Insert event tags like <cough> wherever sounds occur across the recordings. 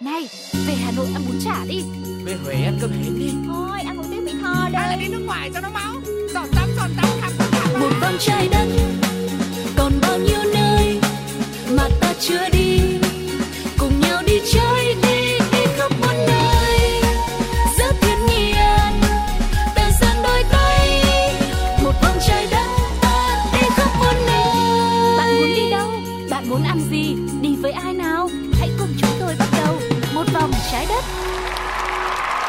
Này, về Hà Nội ăn bún chả đi. Về Huế ăn cơm hến đi. Thôi ăn một tiếng Mỹ Tho đây Hay là đi nước ngoài cho nó máu. Giọt tắm giọt tắm khắp khắp khắp Một vòng trái đất Còn bao nhiêu nơi Mà ta chưa đi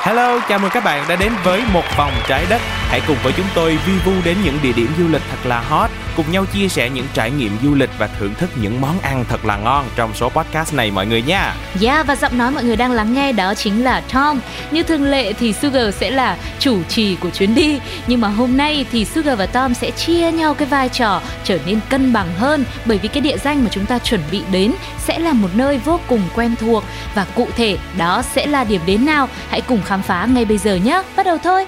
Hello, chào mừng các bạn đã đến với một vòng trái đất. Hãy cùng với chúng tôi vi vu đến những địa điểm du lịch thật là hot, cùng nhau chia sẻ những trải nghiệm du lịch và thưởng thức những món ăn thật là ngon trong số podcast này mọi người nha. Yeah, và giọng nói mọi người đang lắng nghe đó chính là Tom. Như thường lệ thì Sugar sẽ là chủ trì của chuyến đi, nhưng mà hôm nay thì Sugar và Tom sẽ chia nhau cái vai trò trở nên cân bằng hơn bởi vì cái địa danh mà chúng ta chuẩn bị đến sẽ là một nơi vô cùng quen thuộc và cụ thể đó sẽ là điểm đến nào? Hãy cùng khám phá ngay bây giờ nhé. Bắt đầu thôi.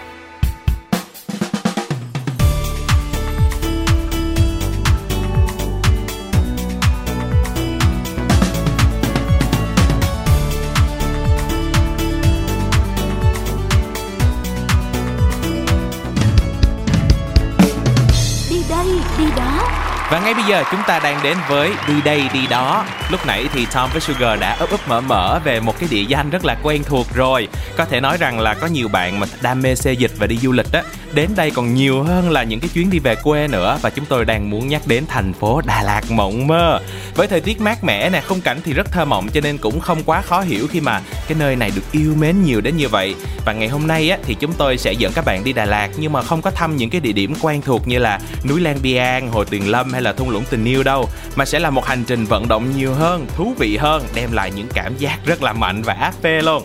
Và ngay bây giờ chúng ta đang đến với đi đây đi đó. Lúc nãy thì Tom với Sugar đã ấp ấp mở mở về một cái địa danh rất là quen thuộc rồi. Có thể nói rằng là có nhiều bạn mà đam mê xê dịch và đi du lịch á, đến đây còn nhiều hơn là những cái chuyến đi về quê nữa và chúng tôi đang muốn nhắc đến thành phố Đà Lạt mộng mơ. Với thời tiết mát mẻ nè, khung cảnh thì rất thơ mộng cho nên cũng không quá khó hiểu khi mà cái nơi này được yêu mến nhiều đến như vậy. Và ngày hôm nay á thì chúng tôi sẽ dẫn các bạn đi Đà Lạt nhưng mà không có thăm những cái địa điểm quen thuộc như là núi Lan Biang, hồ Tuyền Lâm hay là thung lũng tình yêu đâu, mà sẽ là một hành trình vận động nhiều hơn, thú vị hơn, đem lại những cảm giác rất là mạnh và áp phê luôn.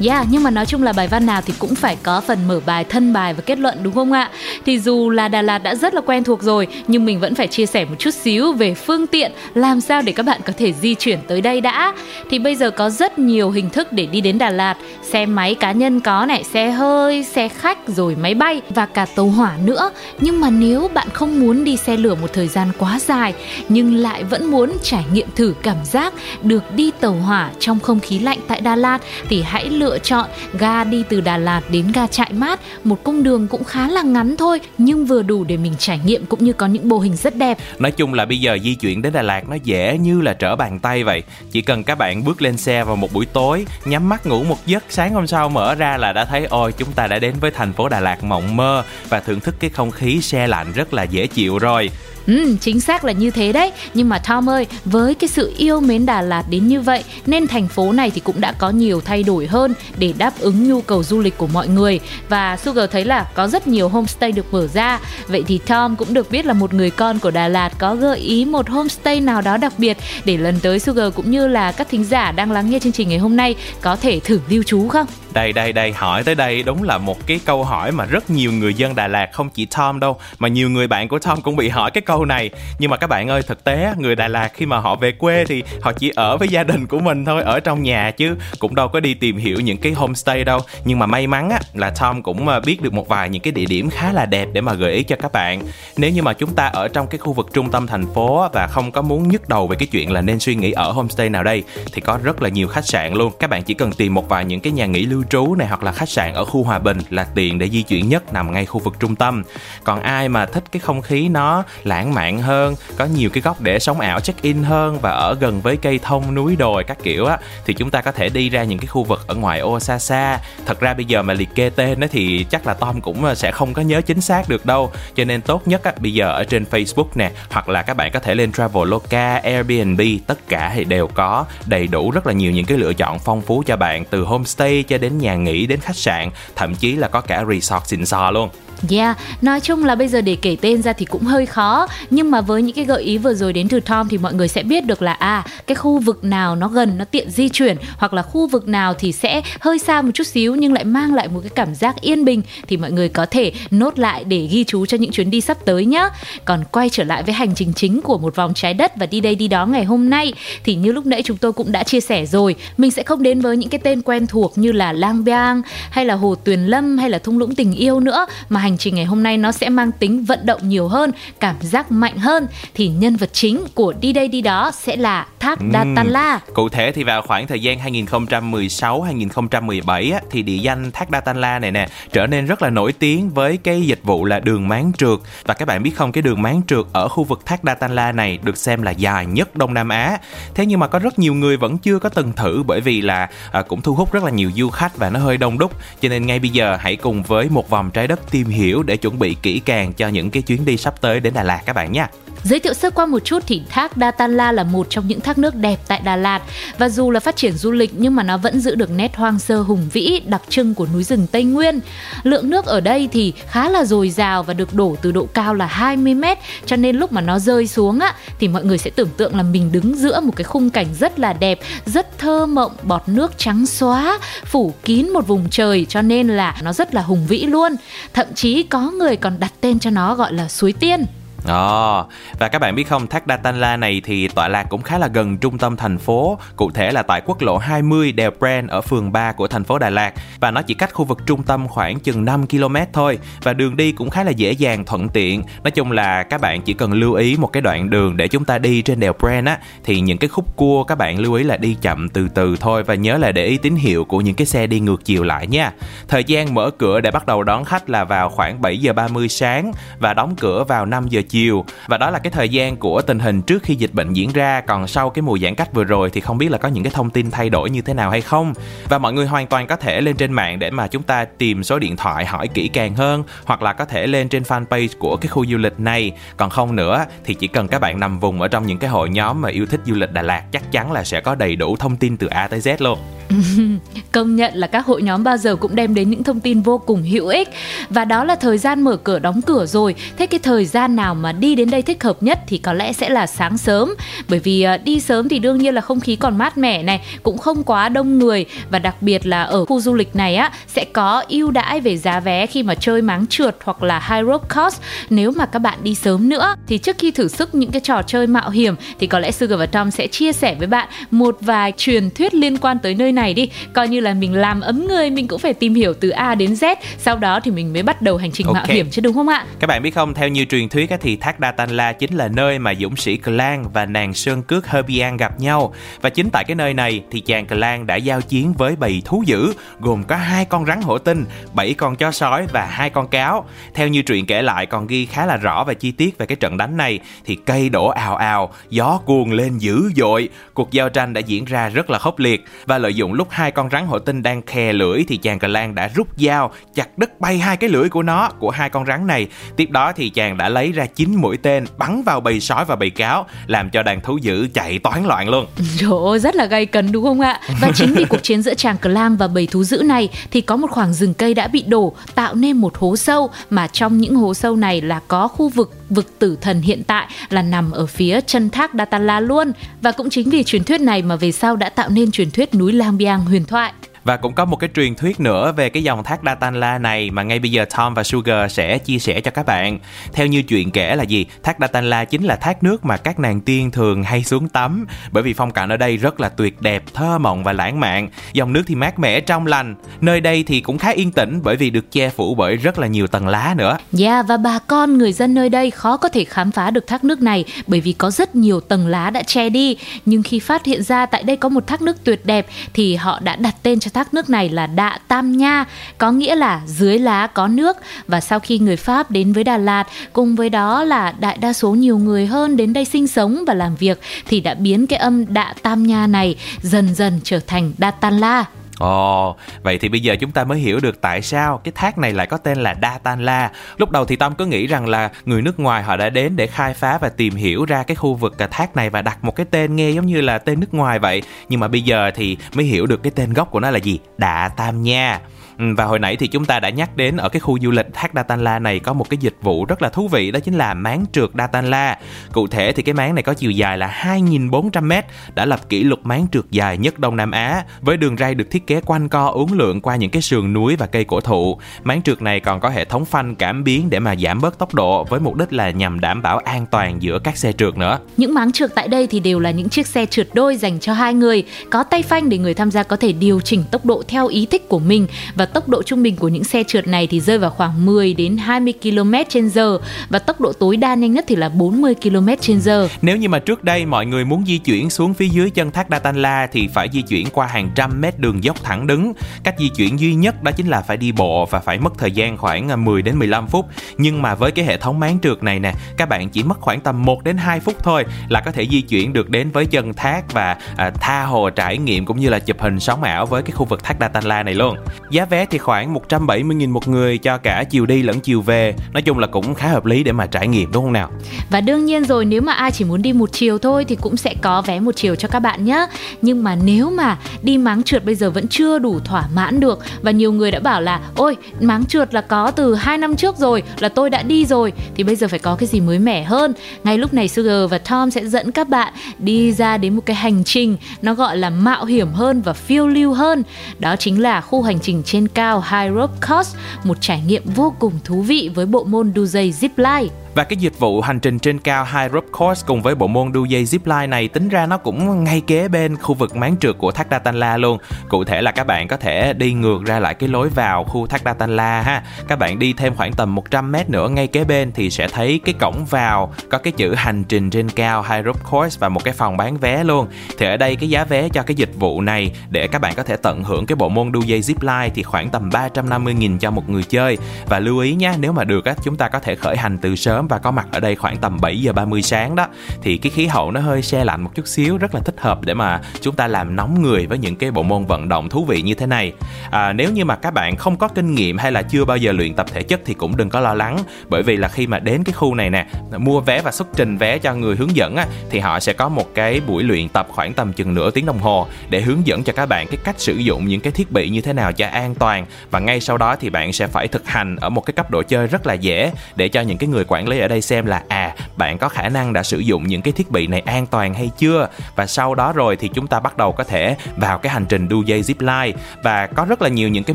Yeah, nhưng mà nói chung là bài văn nào thì cũng phải có phần mở bài, thân bài và kết luận đúng không ạ? Thì dù là Đà Lạt đã rất là quen thuộc rồi, nhưng mình vẫn phải chia sẻ một chút xíu về phương tiện, làm sao để các bạn có thể di chuyển tới đây đã. Thì bây giờ có rất nhiều hình thức để đi đến Đà Lạt, xe máy cá nhân có này, xe hơi, xe khách rồi máy bay và cả tàu hỏa nữa. Nhưng mà nếu bạn không muốn đi xe lửa một thời gian quá dài, nhưng lại vẫn muốn trải nghiệm thử cảm giác được đi tàu hỏa trong không khí lạnh tại Đà Lạt thì hãy lựa chọn ga đi từ Đà Lạt đến ga Trại Mát, một cung đường cũng khá là ngắn thôi nhưng vừa đủ để mình trải nghiệm cũng như có những bộ hình rất đẹp. Nói chung là bây giờ di chuyển đến Đà Lạt nó dễ như là trở bàn tay vậy. Chỉ cần các bạn bước lên xe vào một buổi tối, nhắm mắt ngủ một giấc, sáng hôm sau mở ra là đã thấy ôi chúng ta đã đến với thành phố Đà Lạt mộng mơ và thưởng thức cái không khí xe lạnh rất là dễ chịu rồi. Ừ, chính xác là như thế đấy. Nhưng mà Tom ơi, với cái sự yêu mến Đà Lạt đến như vậy Nên thành phố này thì cũng đã có nhiều thay đổi hơn Để đáp ứng nhu cầu du lịch của mọi người. Và Sugar thấy là có rất nhiều homestay được mở ra. Vậy thì Tom cũng được biết là một người con của Đà Lạt Có gợi ý một homestay nào đó đặc biệt Để lần tới Sugar cũng như là các thính giả đang lắng nghe chương trình ngày hôm nay Có thể thử lưu trú không? Đây đây đây hỏi tới đây đúng là một cái câu hỏi mà rất nhiều người dân Đà Lạt không chỉ Tom đâu mà nhiều người bạn của Tom cũng bị hỏi cái câu này. Nhưng mà các bạn ơi, thực tế người Đà Lạt khi mà họ về quê thì họ chỉ ở với gia đình của mình thôi, ở trong nhà chứ cũng đâu có đi tìm hiểu những cái homestay đâu. Nhưng mà may mắn á là Tom cũng ờ, biết được một vài những cái địa điểm khá là đẹp để mà gợi ý cho các bạn. Nếu như mà chúng ta ở trong cái khu vực trung tâm thành phố và không có muốn nhức đầu về cái chuyện là nên suy nghĩ ở homestay nào đây thì có rất là nhiều khách sạn luôn. Các bạn chỉ cần tìm một vài những cái nhà nghỉ lưu trú này hoặc là khách sạn ở khu Hòa Bình là tiện để di chuyển nhất nằm ngay khu vực trung tâm. Còn ai mà thích cái không khí nó lãng mạn hơn, có nhiều cái góc để sống ảo check in hơn và ở gần với cây thông núi đồi các kiểu á thì chúng ta có thể đi ra những cái khu vực ở ngoài ô xa xa. Thật ra bây giờ mà liệt kê tên đó thì chắc là Tom cũng ờ, sẽ không có nhớ chính xác được đâu. Cho nên tốt nhất á bây giờ ở trên Facebook nè hoặc là các bạn có thể lên Traveloka, Airbnb tất cả thì đều có đầy đủ rất là nhiều những cái lựa chọn phong phú cho bạn từ homestay cho đến nhà nghỉ đến khách sạn, thậm chí là có cả resort xịn sò luôn. Yeah, nói chung là bây giờ để kể tên ra thì cũng hơi khó. Nhưng mà với những cái gợi ý vừa rồi đến từ Tom thì mọi người sẽ biết được là À, cái khu vực nào nó gần, nó tiện di chuyển Hoặc là khu vực nào thì sẽ hơi xa một chút xíu Nhưng lại mang lại một cái cảm giác yên bình Thì mọi người có thể nốt lại để ghi chú cho những chuyến đi sắp tới nhé Còn quay trở lại với hành trình chính của một vòng trái đất Và đi đây đi đó ngày hôm nay Thì như lúc nãy chúng tôi cũng đã chia sẻ rồi Mình sẽ không đến với những cái tên quen thuộc như là Lang Biang Hay là Hồ Tuyền Lâm hay là Thung Lũng Tình Yêu nữa Mà hành hành trình ngày hôm nay nó sẽ mang tính vận động nhiều hơn, cảm giác mạnh hơn thì nhân vật chính của đi đây đi đó sẽ là thác Datanla. Cụ thể thì vào khoảng thời gian 2016-2017 á, thì địa danh thác Datanla này nè trở nên rất là nổi tiếng với cái dịch vụ là đường máng trượt và các bạn biết không cái đường máng trượt ở khu vực thác Datanla này được xem là dài nhất Đông Nam Á. Thế nhưng mà có rất nhiều người vẫn chưa có từng thử bởi vì là à, cũng thu hút rất là nhiều du khách và nó hơi đông đúc. Cho nên ngay bây giờ hãy cùng với một vòng trái đất tìm hiểu để chuẩn bị kỹ càng cho những cái chuyến đi sắp tới đến Đà Lạt các bạn nha. Giới thiệu sơ qua một chút thì thác Datanla là một trong những thác nước đẹp tại Đà Lạt và dù là phát triển du lịch nhưng mà nó vẫn giữ được nét hoang sơ hùng vĩ đặc trưng của núi rừng Tây Nguyên. Lượng nước ở đây thì khá là dồi dào và được đổ từ độ cao là 20 m cho nên lúc mà nó rơi xuống á thì mọi người sẽ tưởng tượng là mình đứng giữa một cái khung cảnh rất là đẹp, rất thơ mộng, bọt nước trắng xóa phủ kín một vùng trời cho nên là nó rất là hùng vĩ luôn. Thậm chí có người còn đặt tên cho nó gọi là suối tiên à và các bạn biết không, thác Datanla này thì tọa lạc cũng khá là gần trung tâm thành phố, cụ thể là tại quốc lộ 20 đèo Brand ở phường 3 của thành phố Đà Lạt. Và nó chỉ cách khu vực trung tâm khoảng chừng 5 km thôi. Và đường đi cũng khá là dễ dàng thuận tiện. Nói chung là các bạn chỉ cần lưu ý một cái đoạn đường để chúng ta đi trên đèo Brand á thì những cái khúc cua các bạn lưu ý là đi chậm từ từ thôi. Và nhớ là để ý tín hiệu của những cái xe đi ngược chiều lại nha. Thời gian mở cửa để bắt đầu đón khách là vào khoảng 7 giờ 30 sáng và đóng cửa vào 5 giờ chiều. Và đó là cái thời gian của tình hình trước khi dịch bệnh diễn ra. Còn sau cái mùa giãn cách vừa rồi thì không biết là có những cái thông tin thay đổi như thế nào hay không. Và mọi người hoàn toàn có thể lên trên mạng để mà chúng ta tìm số điện thoại hỏi kỹ càng hơn, hoặc là có thể lên trên fanpage của cái khu du lịch này. Còn không nữa thì chỉ cần các bạn nằm vùng ở trong những cái hội nhóm mà yêu thích du lịch Đà Lạt, chắc chắn là sẽ có đầy đủ thông tin từ A tới Z luôn. <laughs> công nhận là các hội nhóm bao giờ cũng đem đến những thông tin vô cùng hữu ích. Và đó là thời gian mở cửa đóng cửa rồi. Thế cái thời gian nào mà đi đến đây thích hợp nhất thì có lẽ sẽ là sáng sớm. Bởi vì ờ, đi sớm thì đương nhiên là không khí còn mát mẻ này, cũng không quá đông người. Và đặc biệt là ở khu du lịch này á, sẽ có ưu đãi về giá vé khi mà chơi máng trượt hoặc là high rope course. Nếu mà các bạn đi sớm nữa, thì trước khi thử sức những cái trò chơi mạo hiểm, thì có lẽ Sugar và Tom sẽ chia sẻ với bạn một vài truyền thuyết liên quan tới nơi này đi. Coi như là mình làm ấm người mình cũng phải tìm hiểu từ A đến Z. Sau đó thì mình mới bắt đầu hành trình okay. mạo hiểm chứ đúng không ạ? Các bạn biết không theo như truyền thuyết thì thác Datanla chính là nơi mà dũng sĩ Clan và nàng sơn cước Herbian gặp nhau. Và chính tại cái nơi này thì chàng Clan đã giao chiến với bầy thú dữ gồm có hai con rắn hổ tinh bảy con chó sói và hai con cáo. Theo như truyện kể lại còn ghi khá là rõ và chi tiết về cái trận đánh này thì cây đổ ào ào gió cuồn lên dữ dội. Cuộc giao tranh đã diễn ra rất là khốc liệt và lợi dụng lúc hai con rắn hổ tinh đang khè lưỡi thì chàng cờ lan đã rút dao, chặt đứt bay hai cái lưỡi của nó, của hai con rắn này. Tiếp đó thì chàng đã lấy ra chín mũi tên, bắn vào bầy sói và bầy cáo, làm cho đàn thú dữ chạy toán loạn luôn. Trời ơi, rất là gay cấn đúng không ạ? Và chính vì cuộc chiến giữa chàng cờ lan và bầy thú dữ này thì có một khoảng rừng cây đã bị đổ, tạo nên một hố sâu, mà trong những hố sâu này là có khu vực vực tử thần hiện tại là nằm ở phía chân thác Datala luôn. Và cũng chính vì truyền thuyết này mà về sau đã tạo nên truyền thuyết núi Lang Biang huyền thoại và cũng có một cái truyền thuyết nữa về cái dòng thác Datanla này mà ngay bây giờ Tom và Sugar sẽ chia sẻ cho các bạn. Theo như chuyện kể là gì? Thác Datanla chính là thác nước mà các nàng tiên thường hay xuống tắm bởi vì phong cảnh ở đây rất là tuyệt đẹp, thơ mộng và lãng mạn. Dòng nước thì mát mẻ trong lành. Nơi đây thì cũng khá yên tĩnh bởi vì được che phủ bởi rất là nhiều tầng lá nữa. Dạ yeah, và bà con người dân nơi đây khó có thể khám phá được thác nước này bởi vì có rất nhiều tầng lá đã che đi. Nhưng khi phát hiện ra tại đây có một thác nước tuyệt đẹp thì họ đã đặt tên cho thác nước này là Đạ Tam Nha, có nghĩa là dưới lá có nước và sau khi người Pháp đến với Đà Lạt cùng với đó là đại đa số nhiều người hơn đến đây sinh sống và làm việc thì đã biến cái âm Đạ Tam Nha này dần dần trở thành Đa Tan La. Ồ, vậy thì bây giờ chúng ta mới hiểu được tại sao cái thác này lại có tên là Datanla. Lúc đầu thì Tom cứ nghĩ rằng là người nước ngoài họ đã đến để khai phá và tìm hiểu ra cái khu vực à, thác này và đặt một cái tên nghe giống như là tên nước ngoài vậy. Nhưng mà bây giờ thì mới hiểu được cái tên gốc của nó là gì? Đạ Tam Nha. Ừ, và hồi nãy thì chúng ta đã nhắc đến ở cái khu du lịch thác Datanla này có một cái dịch vụ rất là thú vị đó chính là máng trượt Datanla. Cụ thể thì cái máng này có chiều dài là 2.400m, đã lập kỷ lục máng trượt dài nhất Đông Nam Á với đường ray được thiết kế quanh co uốn lượn qua những cái sườn núi và cây cổ thụ. Máng trượt này còn có hệ thống phanh cảm biến để mà giảm bớt tốc độ với mục đích là nhằm đảm bảo an toàn giữa các xe trượt nữa. Những máng trượt tại đây thì đều là những chiếc xe trượt đôi dành cho hai người, có tay phanh để người tham gia có thể điều chỉnh tốc độ theo ý thích của mình và tốc độ trung bình của những xe trượt này thì rơi vào khoảng 10 đến 20 km trên giờ và tốc độ tối đa nhanh nhất thì là 40 km trên giờ. Nếu như mà trước đây mọi người muốn di chuyển xuống phía dưới chân thác Datanla thì phải di chuyển qua hàng trăm mét đường dốc thẳng đứng. Cách di chuyển duy nhất đó chính là phải đi bộ và phải mất thời gian khoảng à, 10 đến 15 phút. Nhưng mà với cái hệ thống máng trượt này nè, các bạn chỉ mất khoảng tầm 1 đến 2 phút thôi là có thể di chuyển được đến với chân thác và à, tha hồ trải nghiệm cũng như là chụp hình sóng ảo với cái khu vực thác Datanla này luôn. Giá vé thì khoảng 170.000 một người cho cả chiều đi lẫn chiều về. Nói chung là cũng khá hợp lý để mà trải nghiệm, đúng không nào? Và đương nhiên rồi, nếu mà ai chỉ muốn đi một chiều thôi thì cũng sẽ có vé một chiều cho các bạn nhé. Nhưng mà nếu mà đi máng trượt bây giờ vẫn chưa đủ thỏa mãn được và nhiều người đã bảo là, ôi, máng trượt là có từ 2 năm trước rồi, là tôi đã đi rồi, thì bây giờ phải có cái gì mới mẻ hơn. Ngay lúc này Sugar và Tom sẽ dẫn các bạn đi ra đến một cái hành trình nó gọi là mạo hiểm hơn và phiêu lưu hơn. Đó chính là khu hành trình trên cao High Rope Course, một trải nghiệm vô cùng thú vị với bộ môn đu dây zipline. Và cái dịch vụ hành trình trên cao High Rope Course cùng với bộ môn đu dây zipline này tính ra nó cũng ngay kế bên khu vực máng trượt của thác Datanla luôn. Cụ thể là các bạn có thể đi ngược ra lại cái lối vào khu thác Datanla ha. Các bạn đi thêm khoảng tầm 100 mét nữa ngay kế bên thì sẽ thấy cái cổng vào có cái chữ hành trình trên cao High Rope Course và một cái phòng bán vé luôn. Thì ở đây cái giá vé cho cái dịch vụ này để các bạn có thể tận hưởng cái bộ môn đu dây zipline thì khoảng tầm 350.000 cho một người chơi. Và lưu ý nha, nếu mà được á chúng ta có thể khởi hành từ sớm sớm và có mặt ở đây khoảng tầm 7 giờ 30 sáng đó. Thì cái khí hậu nó hơi xe lạnh một chút xíu rất là thích hợp để mà chúng ta làm nóng người với những cái bộ môn vận động thú vị như thế này. À, nếu như mà các bạn không có kinh nghiệm hay là chưa bao giờ luyện tập thể chất thì cũng đừng có lo lắng. Bởi vì là khi mà đến cái khu này nè mua vé và xuất trình vé cho người hướng dẫn á, thì họ sẽ có một cái buổi luyện tập khoảng tầm chừng nửa tiếng đồng hồ để hướng dẫn cho các bạn cái cách sử dụng những cái thiết bị như thế nào cho an toàn. Và ngay sau đó thì bạn sẽ phải thực hành ở một cái cấp độ chơi rất là dễ để cho những cái người quản lý lý ở đây xem là à bạn có khả năng đã sử dụng những cái thiết bị này an toàn hay chưa? Và sau đó rồi thì chúng ta bắt đầu có thể vào cái hành trình đu dây zipline và có rất là nhiều những cái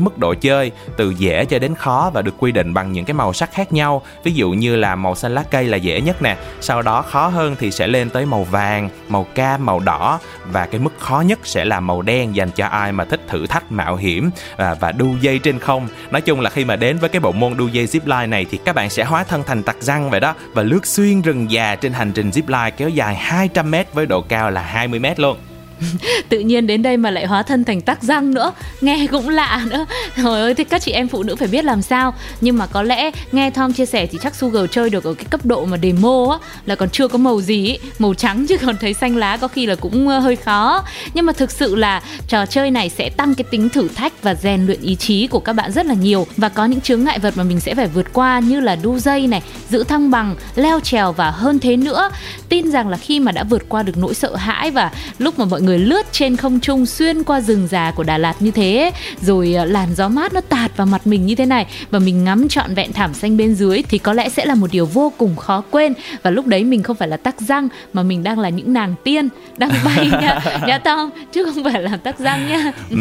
mức độ chơi từ dễ cho đến khó và được quy định bằng những cái màu sắc khác nhau. Ví dụ như là màu xanh lá cây là dễ nhất nè. Sau đó khó hơn thì sẽ lên tới màu vàng màu cam màu đỏ. Và cái mức khó nhất sẽ là màu đen dành cho ai mà thích thử thách mạo hiểm và, và đu dây trên không. Nói chung là khi mà đến với cái bộ môn đu dây zipline này thì các bạn sẽ hóa thân thành tặc răng vậy đó và lướt xuyên rừng già trên hành trình zipline kéo dài 200 m với độ cao là 20 m luôn. <laughs> tự nhiên đến đây mà lại hóa thân thành tắc răng nữa. Nghe cũng lạ nữa. Trời ơi thì các chị em phụ nữ phải biết làm sao. Nhưng mà có lẽ nghe Tom chia sẻ thì chắc Sugar chơi được ở cái cấp độ mà demo á, là còn chưa có màu gì ý. màu trắng chứ còn thấy xanh lá có khi là cũng ờ, hơi khó. Nhưng mà thực sự là trò chơi này sẽ tăng cái tính thử thách và rèn luyện ý chí của các bạn rất là nhiều. Và có những chướng ngại vật mà mình sẽ phải vượt qua như là đu dây này, giữ thăng bằng, leo trèo và hơn thế nữa. Tin rằng là khi mà đã vượt qua được nỗi sợ hãi và lúc mà mọi người người lướt trên không trung xuyên qua rừng già của Đà Lạt như thế rồi ờ, làn gió mát nó tạt vào mặt mình như thế này và mình ngắm trọn vẹn thảm xanh bên dưới thì có lẽ sẽ là một điều vô cùng khó quên. Và lúc đấy mình không phải là tắc răng mà mình đang là những nàng tiên đang <laughs> bay nha. Nha Tom chứ không phải là tắc răng nha. <laughs> Ừ,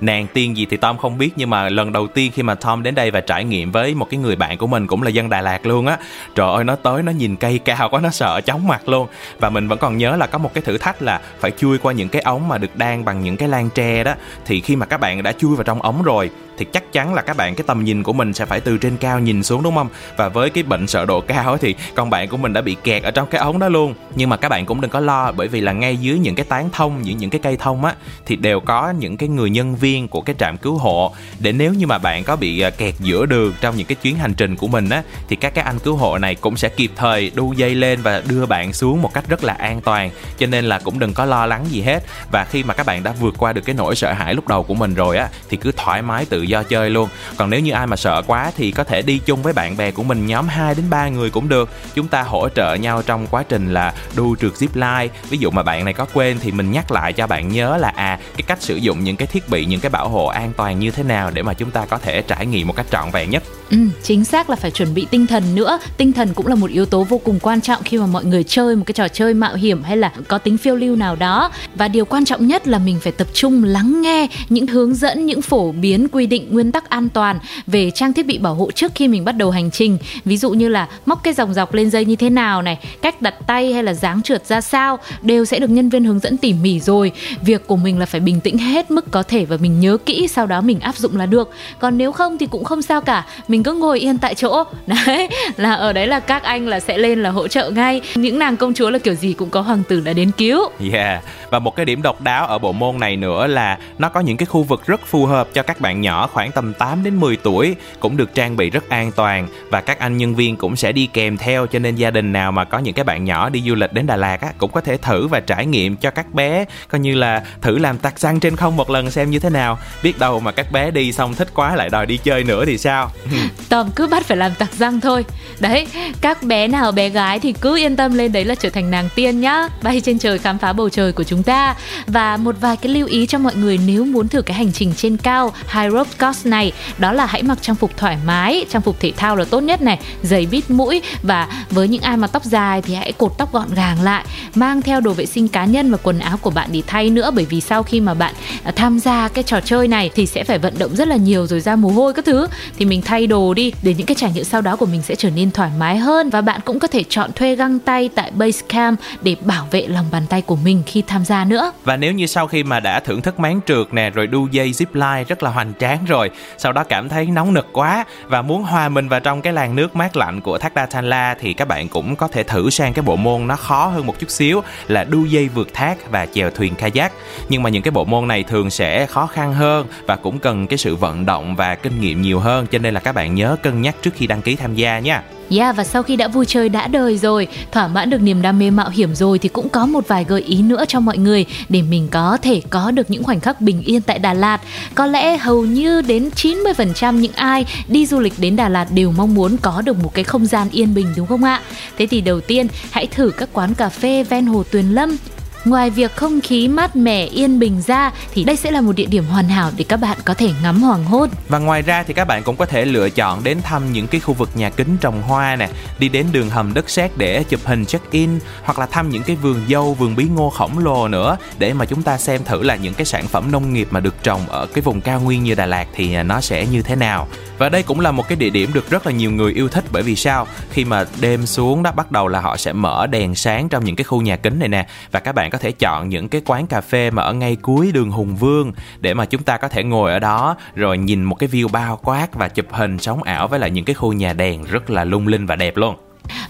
nàng tiên gì thì Tom không biết nhưng mà lần đầu tiên khi mà Tom đến đây và trải nghiệm với một cái người bạn của mình cũng là dân Đà Lạt luôn á trời ơi nó tới nó nhìn cây cao quá nó sợ chóng mặt luôn. Và mình vẫn còn nhớ là có một cái thử thách là phải chui qua những những cái ống mà được đan bằng những cái lan tre đó, thì khi mà các bạn đã chui vào trong ống rồi thì chắc chắn là các bạn, cái tầm nhìn của mình sẽ phải từ trên cao nhìn xuống, đúng không? Và với cái bệnh sợ độ cao thì con bạn của mình đã bị kẹt ở trong cái ống đó luôn. Nhưng mà các bạn cũng đừng có lo, bởi vì là ngay dưới những cái tán thông những những cái cây thông á, thì đều có những cái người nhân viên của cái trạm cứu hộ. Để nếu như mà bạn có bị ờ, kẹt giữa đường trong những cái chuyến hành trình của mình á, thì các cái anh cứu hộ này cũng sẽ kịp thời đu dây lên và đưa bạn xuống một cách rất là an toàn. Cho nên là cũng đừng có lo lắng gì hết. Và khi mà các bạn đã vượt qua được cái nỗi sợ hãi lúc đầu của mình rồi á, thì cứ thoải mái tự do chơi luôn. Còn nếu như ai mà sợ quá thì có thể đi chung với bạn bè của mình, nhóm 2 đến 3 người cũng được. Chúng ta hỗ trợ nhau trong quá trình là đu trượt zip line. Ví dụ mà bạn này có quên thì mình nhắc lại cho bạn nhớ là à cái cách sử dụng những cái thiết bị, những cái bảo hộ an toàn như thế nào để mà chúng ta có thể trải nghiệm một cách trọn vẹn nhất. Ừ, chính xác là phải chuẩn bị tinh thần nữa. Tinh thần cũng là một yếu tố vô cùng quan trọng khi mà mọi người chơi một cái trò chơi mạo hiểm hay là có tính phiêu lưu nào đó. Và điều quan trọng nhất là mình phải tập trung lắng nghe những hướng dẫn, những phổ biến quy định nguyên tắc an toàn về trang thiết bị bảo hộ trước khi mình bắt đầu hành trình. Ví dụ như là móc cái dòng dọc lên dây như thế nào này, cách đặt tay hay là dáng trượt ra sao đều sẽ được nhân viên hướng dẫn tỉ mỉ rồi. Việc của mình là phải bình tĩnh hết mức có thể và mình nhớ kỹ sau đó mình áp dụng là được. Còn nếu không thì cũng không sao cả. Mình cứ ngồi yên tại chỗ. <laughs> Đấy, là ở đấy là các anh là sẽ lên là hỗ trợ ngay. Những nàng công chúa là kiểu gì cũng có hoàng tử đã đến cứu. Yeah. Và một cái điểm độc đáo ở bộ môn này nữa là nó có những cái khu vực rất phù hợp cho các bạn nhỏ khoảng tầm 8 đến 10 tuổi cũng được trang bị rất an toàn và các anh nhân viên cũng sẽ đi kèm theo cho nên gia đình nào mà có những cái bạn nhỏ đi du lịch đến Đà Lạt á cũng có thể thử và trải nghiệm cho các bé coi như là thử làm tạc xăng trên không một lần xem như thế nào. Biết đâu mà các bé đi xong thích quá lại đòi đi chơi nữa thì sao? <laughs> Tom cứ bắt phải làm tạc răng thôi. Đấy, các bé nào bé gái thì cứ yên tâm lên đấy là trở thành nàng tiên nhá. Bay trên trời khám phá bầu trời của chúng ta Và một vài cái lưu ý cho mọi người nếu muốn thử cái hành trình trên cao High Rope Course này Đó là hãy mặc trang phục thoải mái, trang phục thể thao là tốt nhất này Giày bít mũi. Và với những ai mà tóc dài thì hãy cột tóc gọn gàng lại Mang theo đồ vệ sinh cá nhân và quần áo của bạn để thay nữa. Bởi vì sau khi mà bạn à, tham gia cái trò chơi này thì sẽ phải vận động rất là nhiều rồi ra mồ hôi các thứ. Thì mình thay đồ đi để những cái trải nghiệm sau đó của mình sẽ trở nên thoải mái hơn. Và bạn cũng có thể chọn thuê găng tay tại Basecamp để bảo vệ lòng bàn tay của mình khi tham gia nữa Và nếu như sau khi mà đã thưởng thức máng trượt nè, rồi đu dây zip line rất là hoành tráng rồi, Sau đó cảm thấy nóng nực quá và muốn hòa mình vào trong cái làn nước mát lạnh của thác Đa La thì các bạn cũng có thể thử sang cái bộ môn nó khó hơn một chút xíu là đu dây vượt thác và chèo thuyền kayak. Nhưng mà những cái bộ môn này thường sẽ khó khăn hơn và cũng cần cái sự vận động và kinh nghiệm nhiều hơn, cho nên là các bạn nhớ cân nhắc trước khi đăng ký tham gia nha. Yeah, và sau khi đã vui chơi đã đời rồi, thỏa mãn được niềm đam mê mạo hiểm rồi thì cũng có một vài gợi ý nữa cho mọi người để mình có thể có được những khoảnh khắc bình yên tại Đà Lạt. Có lẽ hầu như đến 90% những ai đi du lịch đến Đà Lạt đều mong muốn có được một cái không gian yên bình đúng không ạ? Thế thì đầu tiên hãy thử các quán cà phê ven hồ Tuyền Lâm Ngoài việc không khí mát mẻ yên bình ra thì đây sẽ là một địa điểm hoàn hảo để các bạn có thể ngắm hoàng hôn. Và ngoài ra thì các bạn cũng có thể lựa chọn đến thăm những cái khu vực nhà kính trồng hoa nè, đi đến đường hầm đất sét để chụp hình check-in hoặc là thăm những cái vườn dâu, vườn bí ngô khổng lồ nữa để mà chúng ta xem thử là những cái sản phẩm nông nghiệp mà được trồng ở cái vùng cao nguyên như Đà Lạt thì à, nó sẽ như thế nào. Và đây cũng là một cái địa điểm được rất là nhiều người yêu thích bởi vì sao? Khi mà đêm xuống đó, bắt đầu là họ sẽ mở đèn sáng trong những cái khu nhà kính này nè và các bạn có thể chọn những cái quán cà phê mà ở ngay cuối đường Hùng Vương để mà chúng ta có thể ngồi ở đó, rồi nhìn một cái view bao quát và chụp hình sống ảo với lại những cái khu nhà đèn rất là lung linh và đẹp luôn.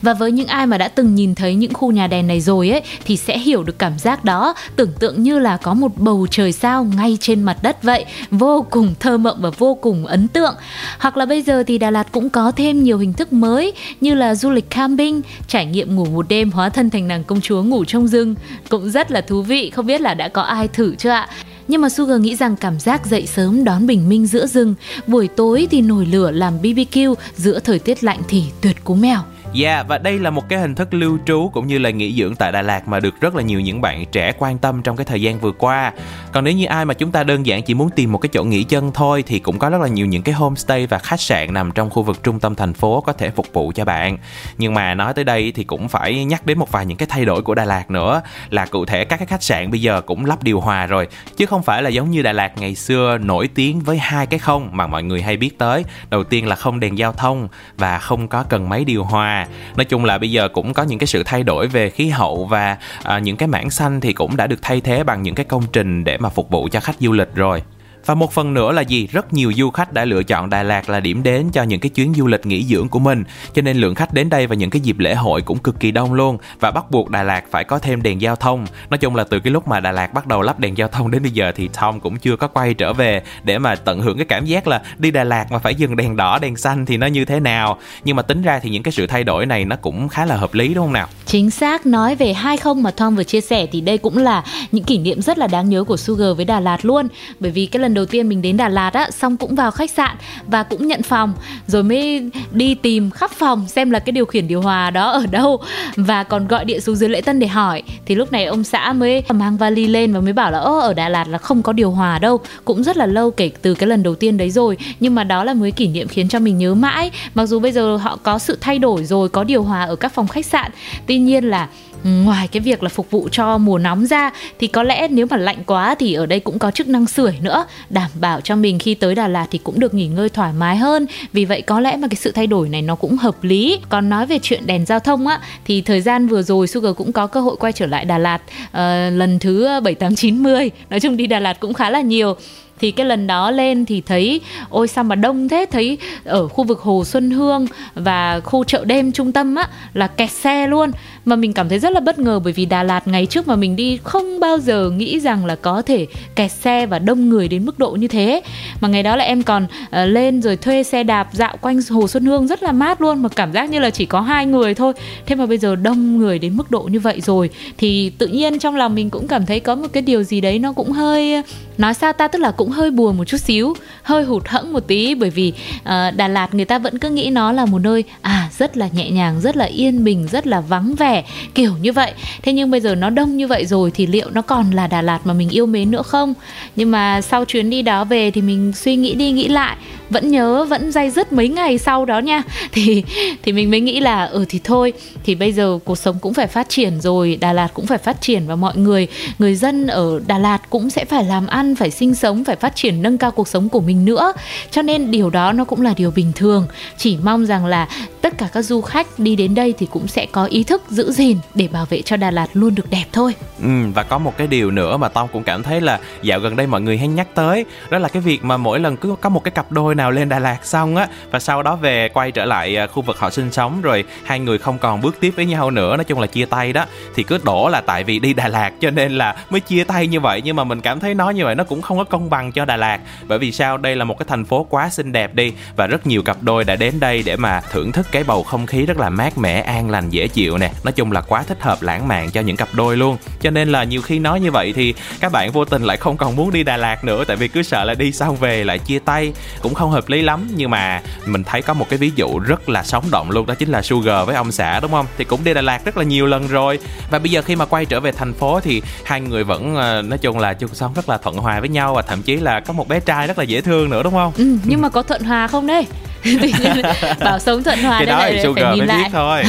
Và với những ai mà đã từng nhìn thấy những khu nhà đèn này rồi ấy thì sẽ hiểu được cảm giác đó, tưởng tượng như là có một bầu trời sao ngay trên mặt đất vậy, vô cùng thơ mộng và vô cùng ấn tượng. Hoặc là bây giờ thì Đà Lạt cũng có thêm nhiều hình thức mới như là du lịch camping, trải nghiệm ngủ một đêm hóa thân thành nàng công chúa ngủ trong rừng, cũng rất là thú vị, không biết là đã có ai thử chưa ạ? Nhưng mà Sugar nghĩ rằng cảm giác dậy sớm đón bình minh giữa rừng, buổi tối thì nổi lửa làm BBQ giữa thời tiết lạnh thì tuyệt cú mèo. Yeah, và đây là một cái hình thức lưu trú cũng như là nghỉ dưỡng tại Đà Lạt mà được rất là nhiều những bạn trẻ quan tâm trong cái thời gian vừa qua. Còn nếu như ai mà chúng ta đơn giản chỉ muốn tìm một cái chỗ nghỉ chân thôi thì cũng có rất là nhiều những cái homestay và khách sạn nằm trong khu vực trung tâm thành phố có thể phục vụ cho bạn. Nhưng mà nói tới đây thì cũng phải nhắc đến một vài những cái thay đổi của Đà Lạt nữa là cụ thể các cái khách sạn bây giờ cũng lắp điều hòa rồi chứ không phải là giống như Đà Lạt ngày xưa nổi tiếng với hai cái không mà mọi người hay biết tới. Đầu tiên là không đèn giao thông và không có cần máy điều hòa nói chung là bây giờ cũng có những cái sự thay đổi về khí hậu và à, những cái mảng xanh thì cũng đã được thay thế bằng những cái công trình để mà phục vụ cho khách du lịch rồi và một phần nữa là gì? Rất nhiều du khách đã lựa chọn Đà Lạt là điểm đến cho những cái chuyến du lịch nghỉ dưỡng của mình. Cho nên lượng khách đến đây vào những cái dịp lễ hội cũng cực kỳ đông luôn và bắt buộc Đà Lạt phải có thêm đèn giao thông. Nói chung là từ cái lúc mà Đà Lạt bắt đầu lắp đèn giao thông đến bây giờ thì Tom cũng chưa có quay trở về để mà tận hưởng cái cảm giác là đi Đà Lạt mà phải dừng đèn đỏ, đèn xanh thì nó như thế nào. Nhưng mà tính ra thì những cái sự thay đổi này nó cũng khá là hợp lý đúng không nào? Chính xác nói về hai không mà Tom vừa chia sẻ thì đây cũng là những kỷ niệm rất là đáng nhớ của Sugar với Đà Lạt luôn. Bởi vì cái lần lần đầu tiên mình đến Đà Lạt á, xong cũng vào khách sạn và cũng nhận phòng, rồi mới đi tìm khắp phòng xem là cái điều khiển điều hòa đó ở đâu. Và còn gọi điện xuống dưới lễ tân để hỏi. Thì lúc này ông xã mới mang vali lên và mới bảo là, ơ, ở Đà Lạt là không có điều hòa đâu, cũng rất là lâu kể từ cái lần đầu tiên đấy rồi. Nhưng mà đó là mới kỷ niệm khiến cho mình nhớ mãi. Mặc dù bây giờ họ có sự thay đổi rồi, có điều hòa ở các phòng khách sạn, tuy nhiên là Ừ, ngoài cái việc là phục vụ cho mùa nóng ra thì có lẽ nếu mà lạnh quá thì ở đây cũng có chức năng sưởi nữa đảm bảo cho mình khi tới Đà Lạt thì cũng được nghỉ ngơi thoải mái hơn. Vì vậy có lẽ mà cái sự thay đổi này nó cũng hợp lý. Còn nói về chuyện đèn giao thông á thì thời gian vừa rồi Sugar cũng có cơ hội quay trở lại Đà Lạt. Uh, lần thứ bảy tám chín mươi nói chung đi Đà Lạt cũng khá là nhiều thì cái lần đó lên thì thấy ôi sao mà đông thế? Thấy ở khu vực hồ xuân hương và khu chợ đêm trung tâm á là kẹt xe luôn. Mà mình cảm thấy rất là bất ngờ bởi vì Đà Lạt ngày trước mà mình đi không bao giờ nghĩ rằng là có thể kẹt xe và đông người đến mức độ như thế. Mà ngày đó là em còn uh, lên rồi thuê xe đạp dạo quanh hồ xuân hương rất là mát luôn mà cảm giác như là chỉ có hai người thôi. Thế mà bây giờ đông người đến mức độ như vậy rồi thì tự nhiên trong lòng mình cũng cảm thấy có một cái điều gì đấy nó cũng hơi nói sao ta tức là cũng hơi buồn một chút xíu hơi hụt hẫng một tí bởi vì uh, Đà Lạt người ta vẫn cứ nghĩ nó là một nơi à rất là nhẹ nhàng rất là yên bình rất là vắng vẻ kiểu như vậy. Thế nhưng bây giờ nó đông như vậy rồi thì liệu nó còn là Đà Lạt mà mình yêu mến nữa không? Nhưng mà sau chuyến đi đó về thì mình suy nghĩ đi nghĩ lại vẫn nhớ vẫn day dứt mấy ngày sau đó nha. <laughs> Thì thì mình mới nghĩ là ừ thì thôi thì bây giờ cuộc sống cũng phải phát triển rồi Đà Lạt cũng phải phát triển và mọi người người dân ở Đà Lạt cũng sẽ phải làm ăn phải sinh sống phải phát triển nâng cao cuộc sống của mình nữa. Cho nên điều đó nó cũng là điều bình thường. Chỉ mong rằng là tất cả các du khách đi đến đây thì cũng sẽ có ý thức giữ gìn để bảo vệ cho Đà Lạt luôn được đẹp thôi. Ừ, và có một cái điều nữa mà tao cũng cảm thấy là dạo gần đây mọi người hay nhắc tới đó là cái việc mà mỗi lần cứ có một cái cặp đôi nào nào lên Đà Lạt xong á, và sau đó về quay trở lại à, khu vực họ sinh sống, rồi hai người không còn bước tiếp với nhau nữa, nói chung là chia tay đó, thì cứ đổ là tại vì đi Đà Lạt cho nên là mới chia tay như vậy. Nhưng mà mình cảm thấy nói như vậy nó cũng không có công bằng cho Đà Lạt, bởi vì sao? Đây là một cái thành phố quá xinh đẹp đi, và rất nhiều cặp đôi đã đến đây để mà thưởng thức cái bầu không khí rất là mát mẻ, an lành, dễ chịu nè. Nói chung là quá thích hợp, lãng mạn cho những cặp đôi luôn. Cho nên là nhiều khi nói như vậy thì các bạn vô tình lại không còn muốn đi Đà Lạt nữa, tại vì cứ sợ là đi xong về lại chia tay, cũng không hợp lý lắm nhưng mà mình thấy có một cái ví dụ rất là sống động luôn đó chính là Sugar với ông xã đúng không? Thì cũng đi Đà Lạt rất là nhiều lần rồi. Và bây giờ khi mà quay trở về thành phố thì hai người vẫn ờ, nói chung là chung sống rất là thuận hòa với nhau và thậm chí là có một bé trai rất là dễ thương nữa đúng không? Ừ, nhưng mà có thuận hòa không đấy <laughs> bảo sống thuận hòa cái đó thì phải nhìn lại. thôi.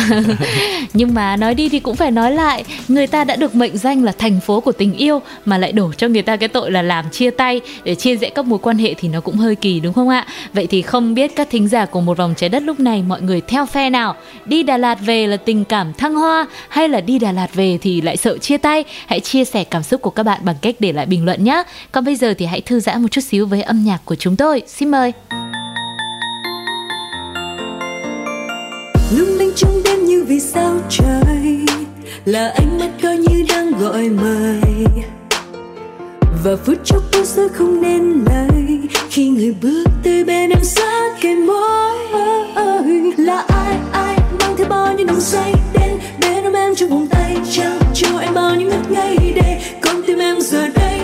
<laughs> Nhưng mà nói đi thì cũng phải nói lại người ta đã được mệnh danh là thành phố của tình yêu mà lại đổ cho người ta cái tội là làm chia tay để chia rẽ các mối quan hệ thì nó cũng hơi kỳ đúng không ạ? Vậy thì không biết các thính giả của một vòng trái đất lúc này mọi người theo phe nào? Đi Đà Lạt về là tình cảm thăng hoa hay là đi Đà Lạt về thì lại sợ chia tay? Hãy chia sẻ cảm xúc của các bạn bằng cách để lại bình luận nhé. Còn bây giờ thì hãy thư giãn một chút xíu với âm nhạc của chúng tôi. Xin mời lung linh trong đêm như vì sao trời, là ánh mắt coi như đang gọi mời. Và phút chốc bao sẽ không nên lời, khi người bước tới bên em sát kề môi. Là ai ai mang theo bao nhiêu nồng say đến bên ôm em trong vòng tay trao cho em bao nhiêu ngất ngây để con tim em giờ đây.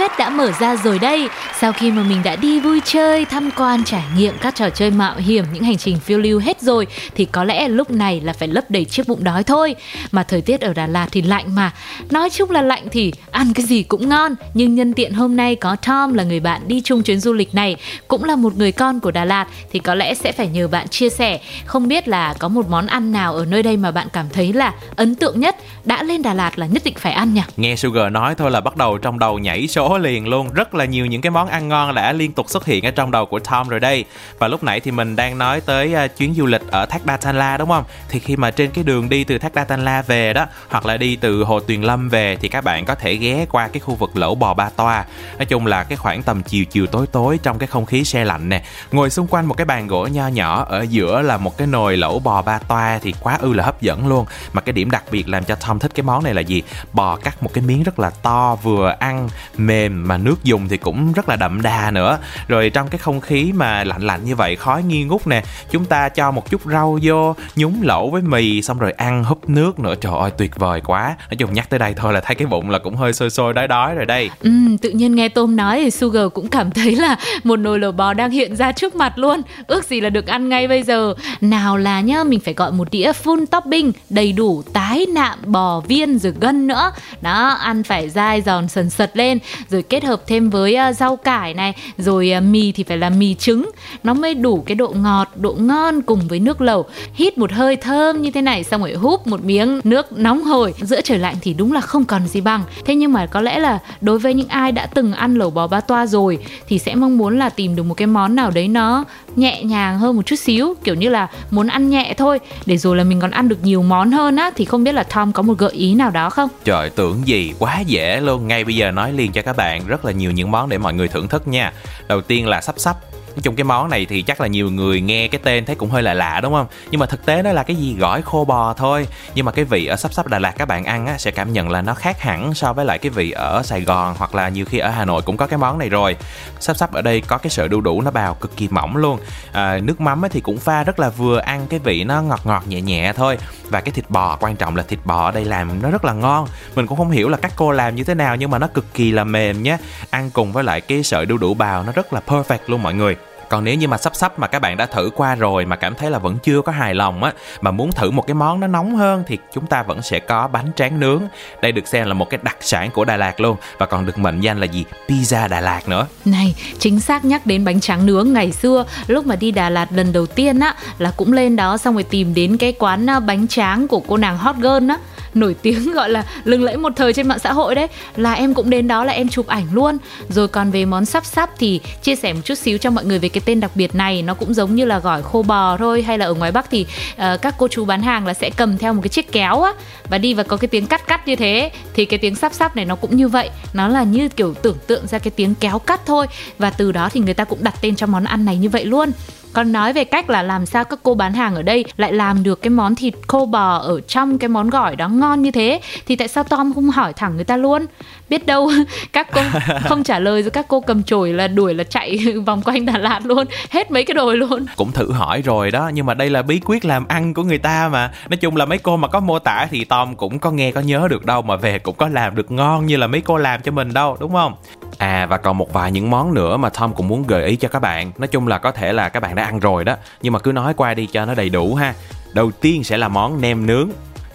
Phết đã mở ra rồi đây. Sau khi mà mình đã đi vui chơi, tham quan, trải nghiệm các trò chơi mạo hiểm, những hành trình phiêu lưu hết rồi Thì có lẽ lúc này là phải lấp đầy chiếc bụng đói thôi. Mà thời tiết ở Đà Lạt thì lạnh mà. Nói chung là lạnh thì ăn cái gì cũng ngon. Nhưng nhân tiện hôm nay có Tom là người bạn đi chung chuyến du lịch này Cũng là một người con của Đà Lạt Thì có lẽ sẽ phải nhờ bạn chia sẻ. Không biết là có một món ăn nào ở nơi đây mà bạn cảm thấy là ấn tượng nhất Đã lên Đà Lạt là nhất định phải ăn nhỉ? Nghe Sugar nói thôi là bắt đầu trong đầu nhảy số liền luôn. Rất là nhiều những cái món ăn ngon đã liên tục xuất hiện ở trong đầu của Tom rồi đây. Và lúc nãy thì mình đang nói tới à, chuyến du lịch ở Thác Đa Thanh La, đúng không? Thì khi mà trên cái đường đi từ Thác Đa Thanh La về đó, Hoặc là đi từ Hồ Tuyền Lâm về, Thì các bạn có thể ghé qua cái khu vực lẩu bò ba toa. Nói chung là cái khoảng tầm chiều chiều tối tối Trong cái không khí xe lạnh nè. Ngồi xung quanh một cái bàn gỗ nho nhỏ Ở giữa là một cái nồi lẩu bò ba toa Thì quá ư là hấp dẫn luôn. Mà cái điểm đặc biệt làm cho Tom thích cái món này là gì? Bò cắt một cái miếng rất là to, Vừa ăn mềm mà nước dùng thì cũng rất là đậm đà nữa Rồi trong cái không khí mà lạnh lạnh như vậy Khói nghi ngút nè Chúng ta cho một chút rau vô Nhúng lẩu với mì Xong rồi ăn húp nước nữa Trời ơi tuyệt vời quá Nói chung nhắc tới đây thôi là thấy cái bụng là cũng hơi sôi sôi đói đói rồi đây Ừ, tự nhiên nghe Tôm nói thì Sugar cũng cảm thấy là một nồi lẩu bò đang hiện ra trước mặt luôn. Ước gì là được ăn ngay bây giờ. Nào là nhá, mình phải gọi một đĩa full topping, đầy đủ tái nạm bò viên rồi gân nữa. Đó, ăn phải dai giòn sần sật lên, rồi kết hợp thêm với uh, rau cải này, rồi uh, mì thì phải là mì trứng. Nó mới đủ cái độ ngọt, độ ngon cùng với nước lẩu. Hít một hơi thơm như thế này xong rồi húp một miếng nước nóng hổi. Giữa trời lạnh thì đúng là không còn gì bằng. Thế nhưng mà có lẽ là đối với những ai đã từng ăn lẩu bò ba toa rồi thì sẽ mong muốn là tìm được một cái món nào đấy nó nhẹ nhàng hơn một chút xíu, kiểu như là muốn ăn nhẹ thôi. Để rồi là mình còn ăn được nhiều món hơn á, thì không biết là Tom có một gợi ý nào đó không? Trời, tưởng gì quá dễ luôn. Ngay bây giờ nói liền cho các bạn Rất là nhiều những món để mọi người thưởng thức nha. Đầu tiên là sắp sắp. Nói chung cái món này thì chắc là nhiều người nghe cái tên thấy cũng hơi là lạ đúng không? Nhưng mà thực tế nó là cái gì? Gỏi khô bò thôi. Nhưng mà cái vị ở sắp sắp Đà Lạt các bạn ăn á, sẽ cảm nhận là nó khác hẳn so với lại cái vị ở Sài Gòn Hoặc là nhiều khi ở Hà Nội cũng có cái món này rồi. Sắp sắp ở đây có cái sợi đu đủ nó bào cực kỳ mỏng luôn. À, Nước mắm thì cũng pha rất là vừa ăn cái vị nó ngọt ngọt nhẹ nhẹ thôi. Và cái thịt bò quan trọng là thịt bò ở đây làm nó rất là ngon. Mình cũng không hiểu là các cô làm như thế nào Nhưng mà nó cực kỳ là mềm nhé. Ăn cùng với lại cái sợi đu đủ bào nó rất là perfect luôn mọi người còn nếu như mà sắp sắp mà các bạn đã thử qua rồi mà cảm thấy là vẫn chưa có hài lòng á, mà muốn thử một cái món nó nóng hơn thì chúng ta vẫn sẽ có bánh tráng nướng. Đây được xem là một cái đặc sản của Đà Lạt luôn. Và còn được mệnh danh là gì? Pizza Đà Lạt nữa. Này, chính xác nhắc đến bánh tráng nướng, ngày xưa lúc mà đi Đà Lạt lần đầu tiên á, là cũng lên đó xong rồi tìm đến cái quán à, bánh tráng của cô nàng hot girl á nổi tiếng <laughs> gọi là lừng lẫy một thời trên mạng xã hội đấy. Là em cũng đến đó là em chụp ảnh luôn. Rồi còn về món sắp sắp thì chia sẻ một chút xíu cho mọi người về cái tên đặc biệt này. Nó cũng giống như là gỏi khô bò thôi hay là ở ngoài bắc thì uh, các cô chú bán hàng là sẽ cầm theo một cái chiếc kéo á và đi và có cái tiếng cắt cắt như thế. Thì cái tiếng sắp sắp này nó cũng như vậy. Nó là như kiểu tưởng tượng ra cái tiếng kéo cắt thôi. Và từ đó thì người ta cũng đặt tên cho món ăn này như vậy luôn còn nói về cách là làm sao các cô bán hàng ở đây lại làm được cái món thịt khô bò ở trong cái món gỏi đó ngon như thế. Thì tại sao Tom không hỏi thẳng người ta luôn? Biết đâu <laughs> các cô <laughs> không trả lời rồi các cô cầm chổi là đuổi là chạy <laughs> vòng quanh Đà Lạt luôn. Hết mấy cái đồi luôn. Cũng thử hỏi rồi đó nhưng mà đây là bí quyết làm ăn của người ta mà. Nói chung là mấy cô mà có mô tả thì Tom cũng có nghe có nhớ được đâu mà về cũng có làm được ngon như là mấy cô làm cho mình đâu đúng không À và còn một vài những món nữa mà Tom cũng muốn gợi ý cho các bạn. Nói chung là có thể là các bạn đã ăn rồi đó, Nhưng mà cứ nói qua đi cho nó đầy đủ ha. Đầu tiên sẽ là món nem nướng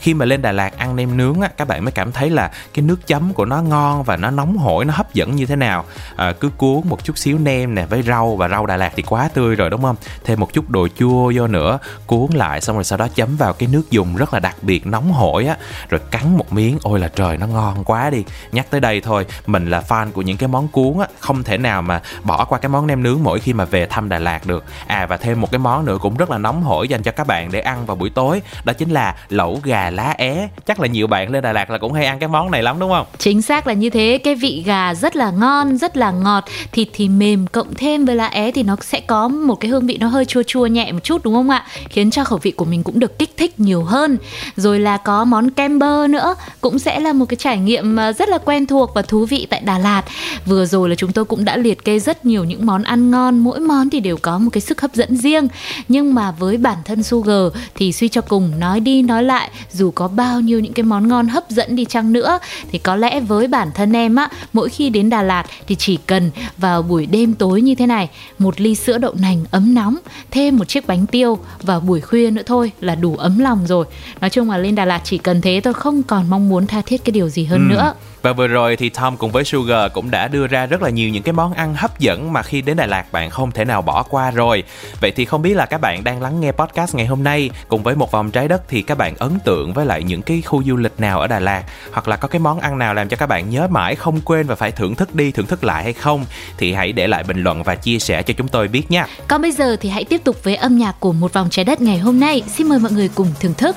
khi mà lên Đà Lạt ăn nem nướng á các bạn mới cảm thấy là cái nước chấm của nó ngon và nó nóng hổi nó hấp dẫn như thế nào. À, cứ cuốn một chút xíu nem nè với rau và rau Đà Lạt thì quá tươi rồi đúng không? Thêm một chút đồ chua vô nữa cuốn lại xong rồi sau đó chấm vào cái nước dùng rất là đặc biệt nóng hổi á. Rồi cắn một miếng ôi là trời nó ngon quá đi. Nhắc tới đây thôi mình là fan của những cái món cuốn á không thể nào mà bỏ qua cái món nem nướng mỗi khi mà về thăm Đà Lạt được. À và thêm một cái món nữa cũng rất là nóng hổi dành cho các bạn để ăn vào buổi tối đó chính là lẩu gà lá é. Chắc là nhiều bạn lên Đà Lạt là cũng hay ăn cái món này lắm, đúng không? Chính xác là như thế. Cái vị gà rất là ngon, rất là ngọt. Thịt thì mềm cộng thêm với lá é thì nó sẽ có một cái hương vị nó hơi chua chua nhẹ một chút, đúng không ạ? Khiến cho khẩu vị của mình cũng được kích thích nhiều hơn. Rồi là có món kem bơ nữa. Cũng sẽ là một cái trải nghiệm à, rất là quen thuộc và thú vị tại Đà Lạt. Vừa rồi là chúng tôi cũng đã liệt kê rất nhiều những món ăn ngon. Mỗi món thì đều có một cái sức hấp dẫn riêng. Nhưng mà với bản thân Sugar thì suy cho cùng, nói đi nói lại dù có bao nhiêu những cái món ngon hấp dẫn đi chăng nữa thì có lẽ với bản thân em á mỗi khi đến Đà Lạt thì chỉ cần vào buổi đêm tối như thế này một ly sữa đậu nành ấm nóng thêm một chiếc bánh tiêu vào buổi khuya nữa thôi là đủ ấm lòng rồi nói chung là lên Đà Lạt chỉ cần thế tôi không còn mong muốn tha thiết cái điều gì hơn ừ. nữa và vừa rồi thì Tom cùng với Sugar cũng đã đưa ra rất là nhiều những cái món ăn hấp dẫn mà khi đến Đà Lạt bạn không thể nào bỏ qua rồi. Vậy thì không biết là các bạn đang lắng nghe podcast ngày hôm nay cùng với một vòng trái đất thì các bạn ấn tượng với lại những cái khu du lịch nào ở Đà Lạt hoặc là có cái món ăn nào làm cho các bạn nhớ mãi không quên và phải thưởng thức đi, thưởng thức lại hay không thì hãy để lại bình luận và chia sẻ cho chúng tôi biết nha. Còn bây giờ thì hãy tiếp tục với âm nhạc của một vòng trái đất ngày hôm nay. Xin mời mọi người cùng thưởng thức.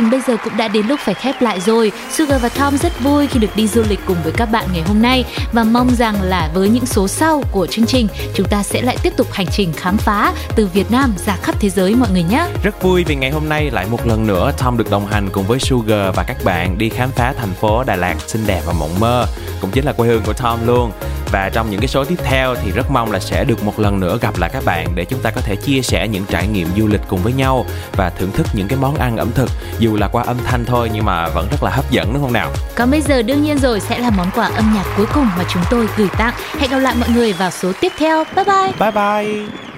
trình bây giờ cũng đã đến lúc phải khép lại rồi. Sugar và Tom rất vui khi được đi du lịch cùng với các bạn ngày hôm nay và mong rằng là với những số sau của chương trình, chúng ta sẽ lại tiếp tục hành trình khám phá từ Việt Nam ra khắp thế giới mọi người nhé. Rất vui vì ngày hôm nay lại một lần nữa Tom được đồng hành cùng với Sugar và các bạn đi khám phá thành phố Đà Lạt xinh đẹp và mộng mơ cũng chính là quê hương của Tom luôn và trong những cái số tiếp theo thì rất mong là sẽ được một lần nữa gặp lại các bạn để chúng ta có thể chia sẻ những trải nghiệm du lịch cùng với nhau và thưởng thức những cái món ăn ẩm thực dù là qua âm thanh thôi nhưng mà vẫn rất là hấp dẫn đúng không nào? Còn bây giờ đương nhiên rồi sẽ là món quà âm nhạc cuối cùng mà chúng tôi gửi tặng. Hẹn gặp lại mọi người vào số tiếp theo. Bye bye. Bye bye.